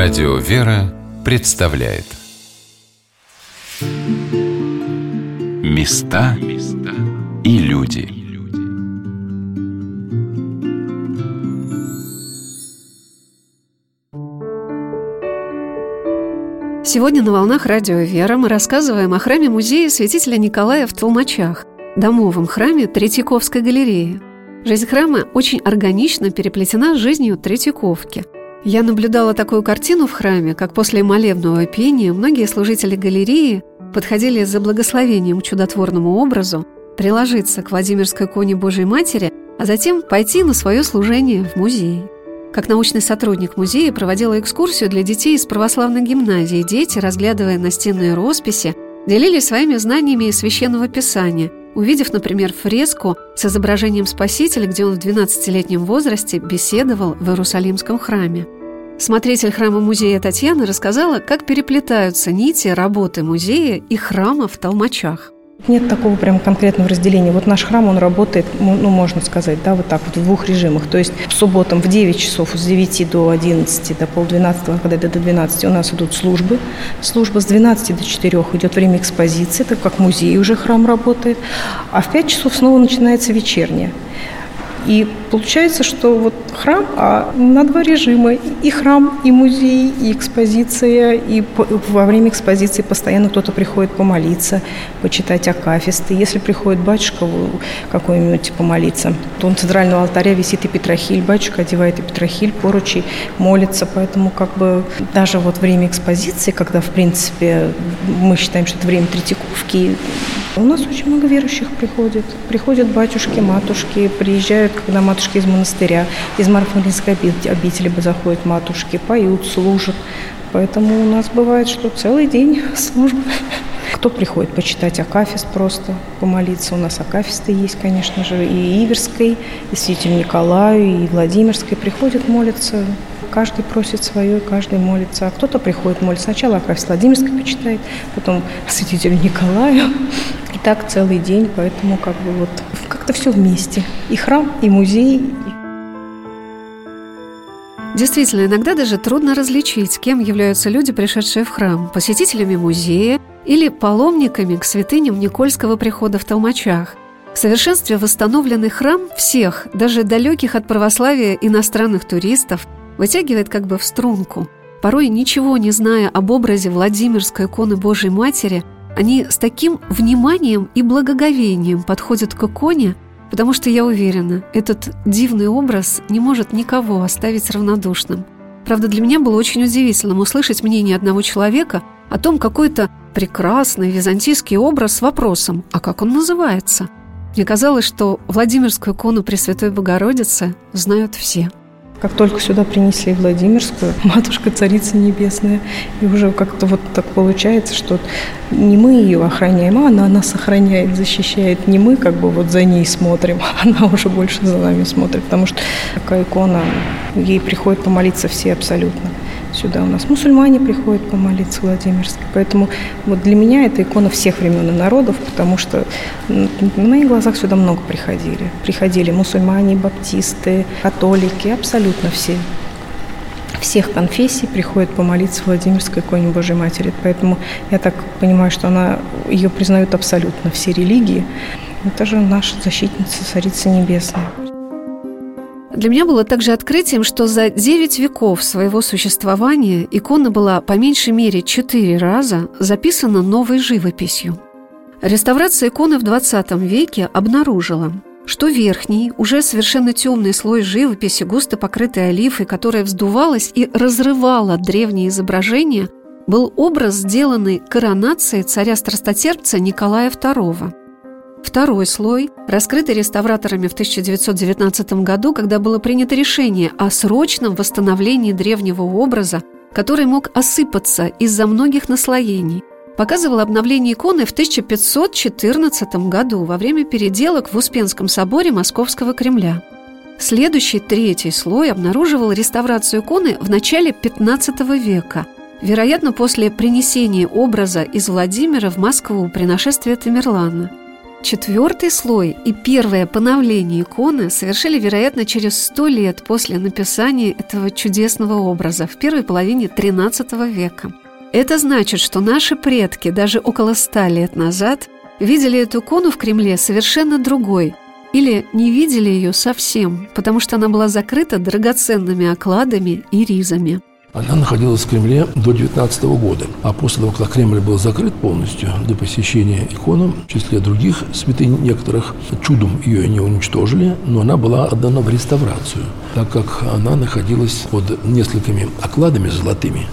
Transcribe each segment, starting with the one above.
Радио «Вера» представляет. Места и люди. Сегодня на «Волнах Радио «Вера» мы рассказываем о храме-музее святителя Николая в Толмачах, домовом храме Третьяковской галереи. Жизнь храма очень органично переплетена с жизнью Третьяковки – я наблюдала такую картину в храме, как после молебного пения многие служители галереи подходили за благословением чудотворному образу, приложиться к Владимирской коне Божьей Матери, а затем пойти на свое служение в музей. Как научный сотрудник музея проводила экскурсию для детей из православной гимназии. Дети, разглядывая настенные росписи, делились своими знаниями из священного писания, увидев, например, фреску с изображением Спасителя, где он в 12-летнем возрасте беседовал в Иерусалимском храме. Смотритель храма-музея Татьяна рассказала, как переплетаются нити работы музея и храма в Толмачах. Нет такого прям конкретного разделения. Вот наш храм, он работает, ну, можно сказать, да, вот так вот в двух режимах. То есть в субботам в 9 часов, с 9 до 11, до полдвенадцатого, когда до 12 у нас идут службы. Служба с 12 до 4 идет время экспозиции, так как музей уже храм работает. А в 5 часов снова начинается вечерняя. И получается, что вот храм, а на два режима. И храм, и музей, и экспозиция. И во время экспозиции постоянно кто-то приходит помолиться, почитать акафисты. Если приходит батюшка какой-нибудь помолиться, то он центрального алтаря висит и Петрохиль. Батюшка одевает и Петрохиль, поручи, молится. Поэтому как бы даже вот время экспозиции, когда, в принципе, мы считаем, что это время Третьяковки, у нас очень много верующих приходит. Приходят батюшки, матушки, приезжают, когда матушки из монастыря, из Марфалинской обители заходят матушки, поют, служат. Поэтому у нас бывает, что целый день службы. Кто приходит почитать Акафист просто, помолиться. У нас Акафисты есть, конечно же, и Иверской, и Святитель Николаю, и Владимирской. Приходят, молятся. Каждый просит свое, каждый молится. А кто-то приходит молиться. Сначала Акафист Владимирской почитает, потом Святителю Николаю. И так целый день, поэтому как бы вот как-то все вместе. И храм, и музей, Действительно, иногда даже трудно различить, кем являются люди, пришедшие в храм – посетителями музея или паломниками к святыням Никольского прихода в Толмачах. В совершенстве восстановленный храм всех, даже далеких от православия иностранных туристов, вытягивает как бы в струнку. Порой, ничего не зная об образе Владимирской иконы Божьей Матери, они с таким вниманием и благоговением подходят к иконе – Потому что я уверена, этот дивный образ не может никого оставить равнодушным. Правда, для меня было очень удивительным услышать мнение одного человека о том, какой-то прекрасный византийский образ с вопросом «А как он называется?». Мне казалось, что Владимирскую икону Пресвятой Богородицы знают все – как только сюда принесли Владимирскую, матушка Царица Небесная, и уже как-то вот так получается, что не мы ее охраняем, а она нас охраняет, защищает. Не мы как бы вот за ней смотрим, она уже больше за нами смотрит, потому что такая икона, ей приходят помолиться все абсолютно сюда у нас. Мусульмане приходят помолиться Владимирской. Поэтому вот для меня это икона всех времен и народов, потому что на моих глазах сюда много приходили. Приходили мусульмане, баптисты, католики, абсолютно все. Всех конфессий приходят помолиться Владимирской иконе Божьей Матери. Поэтому я так понимаю, что она, ее признают абсолютно все религии. Это же наша защитница, Царица Небесная. Для меня было также открытием, что за девять веков своего существования икона была по меньшей мере четыре раза записана новой живописью. Реставрация иконы в XX веке обнаружила, что верхний, уже совершенно темный слой живописи, густо покрытый олифой, которая вздувалась и разрывала древние изображения, был образ, сделанный коронацией царя-страстотерпца Николая II – Второй слой, раскрытый реставраторами в 1919 году, когда было принято решение о срочном восстановлении древнего образа, который мог осыпаться из-за многих наслоений, показывал обновление иконы в 1514 году во время переделок в Успенском соборе Московского Кремля. Следующий третий слой обнаруживал реставрацию иконы в начале XV века, вероятно, после принесения образа из Владимира в Москву при нашествии Тамерлана – Четвертый слой и первое поновление иконы совершили, вероятно, через сто лет после написания этого чудесного образа в первой половине XIII века. Это значит, что наши предки даже около ста лет назад видели эту икону в Кремле совершенно другой или не видели ее совсем, потому что она была закрыта драгоценными окладами и ризами. Она находилась в Кремле до 19 года. А после того, как Кремль был закрыт полностью до посещения иконы, в числе других святынь некоторых, чудом ее не уничтожили, но она была отдана в реставрацию, так как она находилась под несколькими окладами золотыми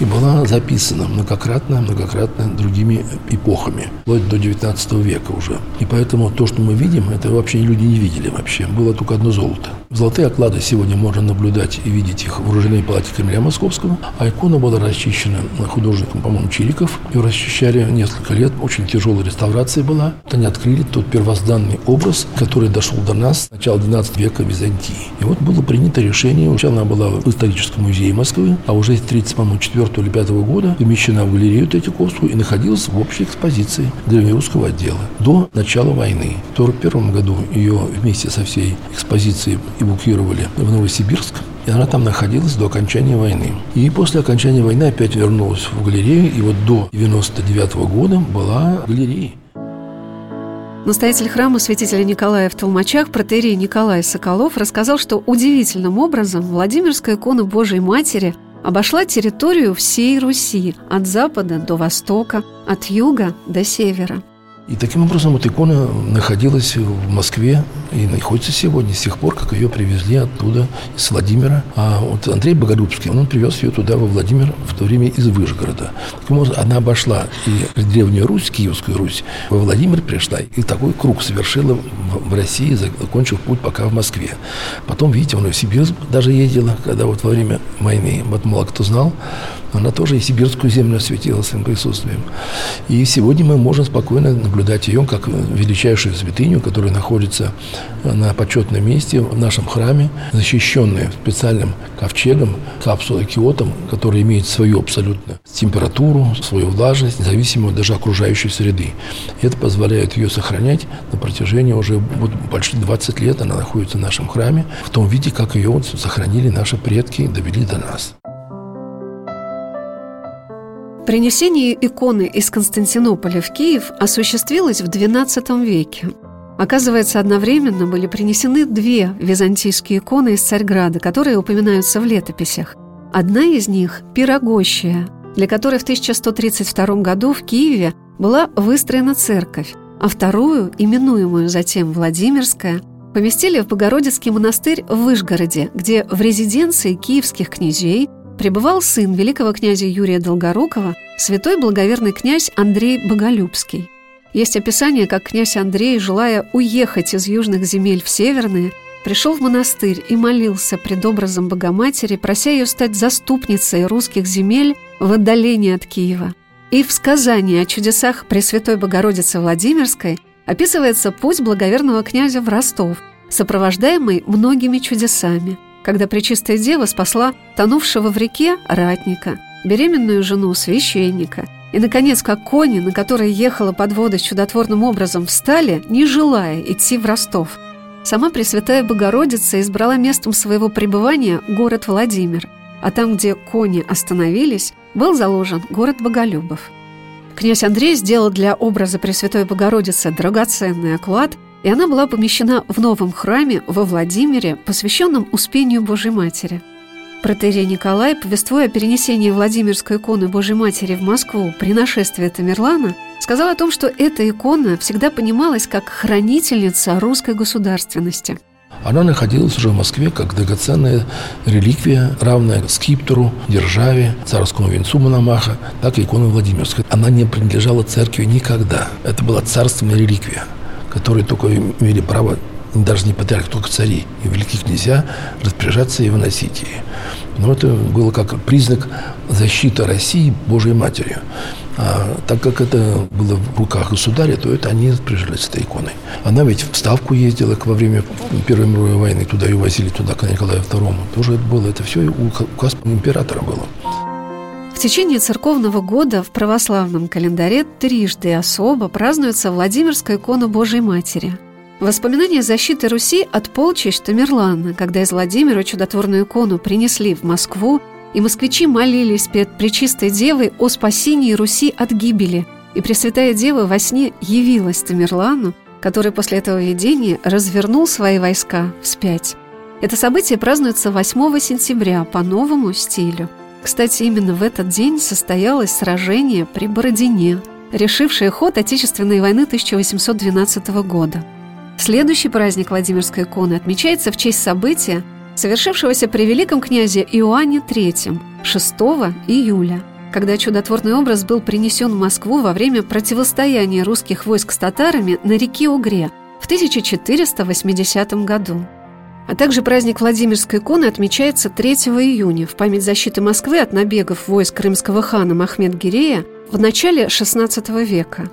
и была записана многократно, многократно другими эпохами, вплоть до 19 века уже. И поэтому то, что мы видим, это вообще люди не видели вообще. Было только одно золото. Золотые оклады сегодня можно наблюдать и видеть их в оружейной палате Кремля Московского, а икона была расчищена художником, по-моему, Чириков. Ее расчищали несколько лет, очень тяжелая реставрация была. Они открыли тот первозданный образ, который дошел до нас с начала 12 века Византии. И вот было принято решение, сначала она была в историческом музее Москвы, а уже с 34 4 или 5 года помещена в галерею Третьяковскую и находилась в общей экспозиции древнерусского отдела до начала войны. В 1941 году ее вместе со всей экспозицией эвакуировали в Новосибирск, и она там находилась до окончания войны. И после окончания войны опять вернулась в галерею, и вот до 99 года была в галерее. Настоятель храма святителя Николая в Толмачах, протерей Николай Соколов, рассказал, что удивительным образом Владимирская икона Божией Матери – обошла территорию всей Руси от запада до востока, от юга до севера. И таким образом вот икона находилась в Москве и находится сегодня, с тех пор, как ее привезли оттуда, из Владимира. А вот Андрей Боголюбский, он привез ее туда, во Владимир, в то время из Выжгорода. Таким образом, она обошла и Древнюю Русь, Киевскую Русь, во Владимир пришла, и такой круг совершила в России, закончив путь пока в Москве. Потом, видите, он в Сибирь даже ездила, когда вот во время войны, вот мало кто знал, она тоже и сибирскую землю осветила своим присутствием. И сегодня мы можем спокойно наблюдать ее как величайшую святыню, которая находится на почетном месте в нашем храме, защищенная специальным ковчегом, капсулой киотом, который имеет свою абсолютно температуру, свою влажность, независимо даже окружающей среды. И это позволяет ее сохранять на протяжении уже вот, почти 20 лет. Она находится в нашем храме в том виде, как ее вот сохранили наши предки и довели до нас. Принесение иконы из Константинополя в Киев осуществилось в XII веке. Оказывается, одновременно были принесены две византийские иконы из Царьграда, которые упоминаются в летописях. Одна из них – Пирогощая, для которой в 1132 году в Киеве была выстроена церковь, а вторую, именуемую затем Владимирская, поместили в Богородицкий монастырь в Вышгороде, где в резиденции киевских князей – пребывал сын великого князя Юрия Долгорукова, святой благоверный князь Андрей Боголюбский. Есть описание, как князь Андрей, желая уехать из южных земель в северные, пришел в монастырь и молился пред образом Богоматери, прося ее стать заступницей русских земель в отдалении от Киева. И в сказании о чудесах Пресвятой Богородицы Владимирской описывается путь благоверного князя в Ростов, сопровождаемый многими чудесами – когда Пречистая Дева спасла тонувшего в реке ратника, беременную жену священника. И, наконец, как кони, на которые ехала подвода чудотворным образом, встали, не желая идти в Ростов. Сама Пресвятая Богородица избрала местом своего пребывания город Владимир, а там, где кони остановились, был заложен город Боголюбов. Князь Андрей сделал для образа Пресвятой Богородицы драгоценный оклад – и она была помещена в новом храме во Владимире, посвященном Успению Божьей Матери. Протерей Николай, повествуя о перенесении Владимирской иконы Божьей Матери в Москву при нашествии Тамерлана, сказал о том, что эта икона всегда понималась как хранительница русской государственности – она находилась уже в Москве как драгоценная реликвия, равная скиптору, державе, царскому венцу Мономаха, так и иконы Владимирской. Она не принадлежала церкви никогда. Это была царственная реликвия которые только имели право, даже не патриарх, только цари и великие князья, распоряжаться и выносить ее. Но это было как признак защиты России Божьей Матерью. А так как это было в руках государя, то это они распоряжались этой иконой. Она ведь в Ставку ездила во время Первой мировой войны, туда ее возили, туда к Николаю II. Тоже это было, это все указ императора было. Течение церковного года в православном календаре трижды особо празднуется Владимирская икона Божьей Матери. Воспоминания защиты Руси от полчищ Тамерлана, когда из Владимира чудотворную икону принесли в Москву, и москвичи молились перед Пречистой Девой о спасении Руси от гибели, и Пресвятая Дева во сне явилась Тамерлану, который после этого видения развернул свои войска вспять. Это событие празднуется 8 сентября по новому стилю – кстати, именно в этот день состоялось сражение при Бородине, решившее ход Отечественной войны 1812 года. Следующий праздник Владимирской иконы отмечается в честь события, совершившегося при великом князе Иоанне III 6 июля, когда чудотворный образ был принесен в Москву во время противостояния русских войск с татарами на реке Угре в 1480 году. А также праздник Владимирской иконы отмечается 3 июня в память защиты Москвы от набегов войск крымского хана Махмед-Гирея в начале XVI века.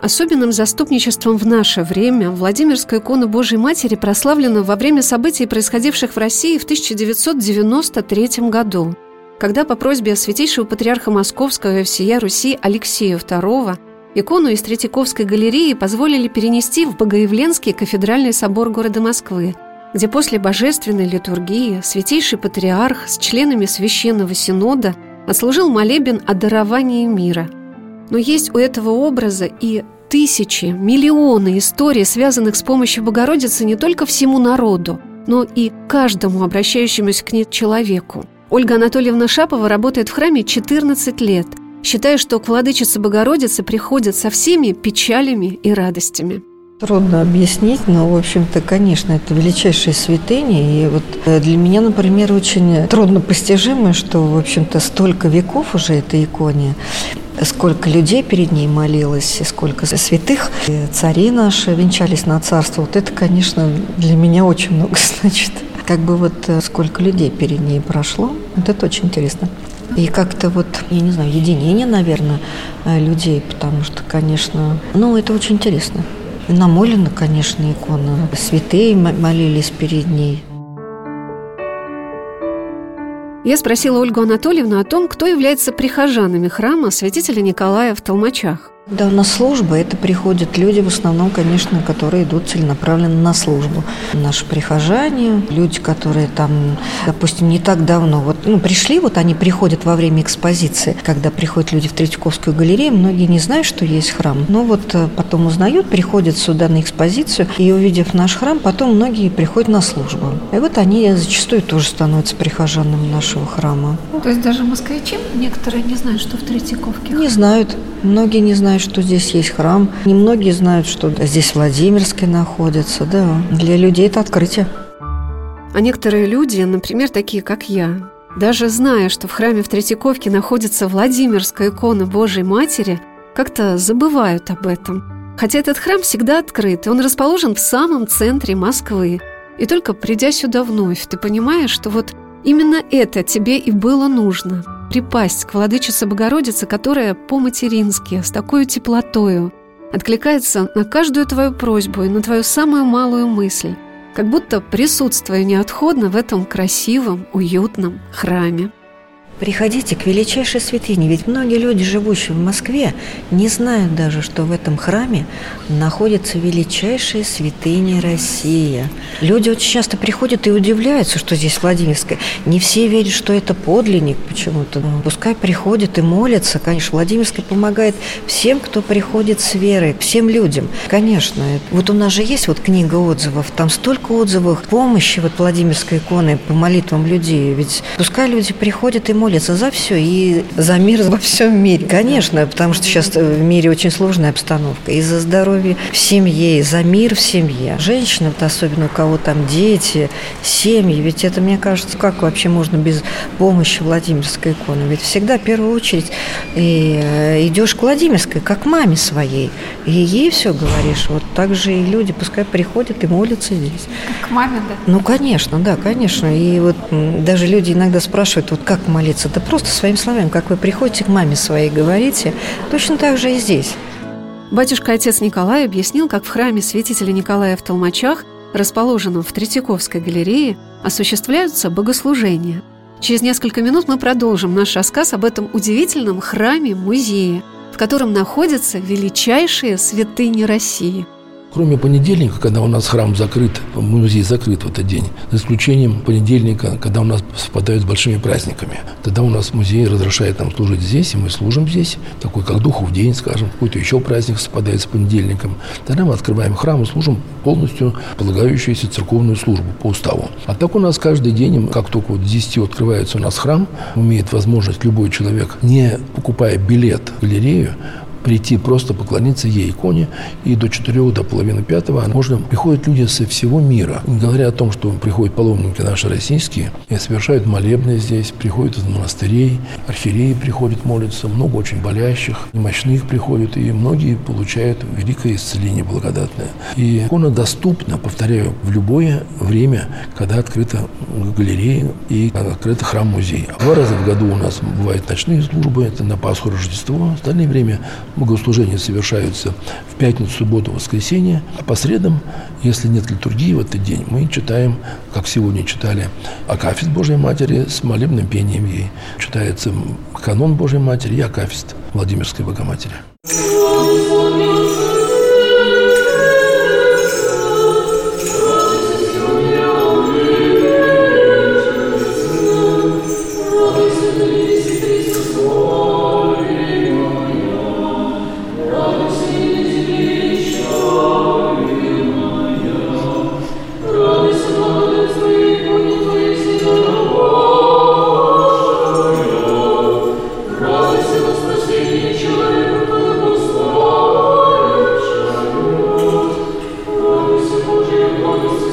Особенным заступничеством в наше время Владимирская икона Божьей Матери прославлена во время событий, происходивших в России в 1993 году, когда по просьбе Святейшего Патриарха Московского и всея Руси Алексея II икону из Третьяковской галереи позволили перенести в Богоявленский кафедральный собор города Москвы – где после божественной литургии святейший патриарх с членами Священного Синода отслужил молебен о даровании мира. Но есть у этого образа и тысячи, миллионы историй, связанных с помощью Богородицы не только всему народу, но и каждому обращающемуся к ней человеку. Ольга Анатольевна Шапова работает в храме 14 лет, считая, что к владычице Богородице приходят со всеми печалями и радостями. Трудно объяснить, но, в общем-то, конечно, это величайшие святыни. И вот э, для меня, например, очень трудно постижимо, что, в общем-то, столько веков уже этой иконе, сколько людей перед ней молилось, и сколько святых, и цари наши венчались на царство. Вот это, конечно, для меня очень много значит. Как бы вот э, сколько людей перед ней прошло, вот это очень интересно. И как-то вот, я не знаю, единение, наверное, э, людей, потому что, конечно, ну, это очень интересно. Намолена, конечно, икона. Святые молились перед ней. Я спросила Ольгу Анатольевну о том, кто является прихожанами храма святителя Николая в Толмачах. Да, на службу это приходят люди, в основном, конечно, которые идут целенаправленно на службу. Наши прихожане, люди, которые там, допустим, не так давно, вот, ну, пришли, вот они приходят во время экспозиции, когда приходят люди в Третьяковскую галерею, многие не знают, что есть храм. Но вот э, потом узнают, приходят сюда на экспозицию, и увидев наш храм, потом многие приходят на службу. И вот они зачастую тоже становятся прихожанами нашего храма. То есть даже москвичи некоторые не знают, что в Третьяковке? Не знают. Многие не знают, что здесь есть храм. Немногие знают, что здесь Владимирский находится. Да, для людей это открытие. А некоторые люди, например, такие, как я, даже зная, что в храме в Третьяковке находится Владимирская икона Божьей Матери, как-то забывают об этом. Хотя этот храм всегда открыт, и он расположен в самом центре Москвы. И только придя сюда вновь, ты понимаешь, что вот именно это тебе и было нужно – припасть к владычице Богородице, которая по-матерински, с такой теплотою, откликается на каждую твою просьбу и на твою самую малую мысль, как будто присутствуя неотходно в этом красивом, уютном храме. Приходите к величайшей святыне, ведь многие люди, живущие в Москве, не знают даже, что в этом храме находится величайшая святыня Россия. Люди очень часто приходят и удивляются, что здесь Владимирская. Не все верят, что это подлинник почему-то. Пускай приходят и молятся. Конечно, Владимирская помогает всем, кто приходит с верой, всем людям. Конечно. Вот у нас же есть вот книга отзывов, там столько отзывов помощи вот Владимирской иконы по молитвам людей. Ведь пускай люди приходят и молятся молится за все и за мир во всем мире. Конечно, потому что сейчас в мире очень сложная обстановка. И за здоровье в семье, и за мир в семье. Женщины, вот особенно у кого там дети, семьи, ведь это, мне кажется, как вообще можно без помощи Владимирской иконы? Ведь всегда в первую очередь и э, идешь к Владимирской, как к маме своей. И ей все говоришь. Вот так же и люди пускай приходят и молятся здесь. Как маме, да? Ну, конечно, да, конечно. И вот даже люди иногда спрашивают, вот как молиться молиться. Да просто своими словами, как вы приходите к маме своей, говорите, точно так же и здесь. Батюшка-отец Николай объяснил, как в храме святителя Николая в Толмачах, расположенном в Третьяковской галерее, осуществляются богослужения. Через несколько минут мы продолжим наш рассказ об этом удивительном храме-музее, в котором находятся величайшие святыни России – Кроме понедельника, когда у нас храм закрыт, музей закрыт в этот день, за исключением понедельника, когда у нас совпадают с большими праздниками. Тогда у нас музей разрешает нам служить здесь, и мы служим здесь, такой как Духов день, скажем, какой-то еще праздник совпадает с понедельником. Тогда мы открываем храм и служим полностью полагающуюся церковную службу по уставу. А так у нас каждый день, как только вот 10 открывается у нас храм, имеет возможность любой человек, не покупая билет в галерею, прийти просто поклониться ей иконе, и до четырех, до половины пятого можно приходят люди со всего мира. Не говоря о том, что приходят паломники наши российские и совершают молебны здесь, приходят из монастырей, архиереи приходят молиться, много очень болящих, немощных приходят, и многие получают великое исцеление благодатное. И икона доступна, повторяю, в любое время, когда открыта галерея и открыт храм-музей. Два раза в году у нас бывают ночные службы, это на Пасху, Рождество. В остальное время богослужения совершаются в пятницу, субботу, воскресенье, а по средам, если нет литургии в этот день, мы читаем, как сегодня читали, Акафист Божьей Матери с молебным пением ей. Читается канон Божьей Матери и Акафист Владимирской Богоматери. Места